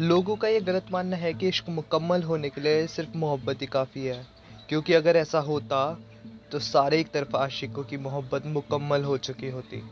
लोगों का ये गलत मानना है कि इश्क मुकम्मल होने के लिए सिर्फ़ मोहब्बत ही काफ़ी है। क्योंकि अगर ऐसा होता तो सारे एक तरफ़ आशिकों की मोहब्बत मुकम्मल हो चुकी होती।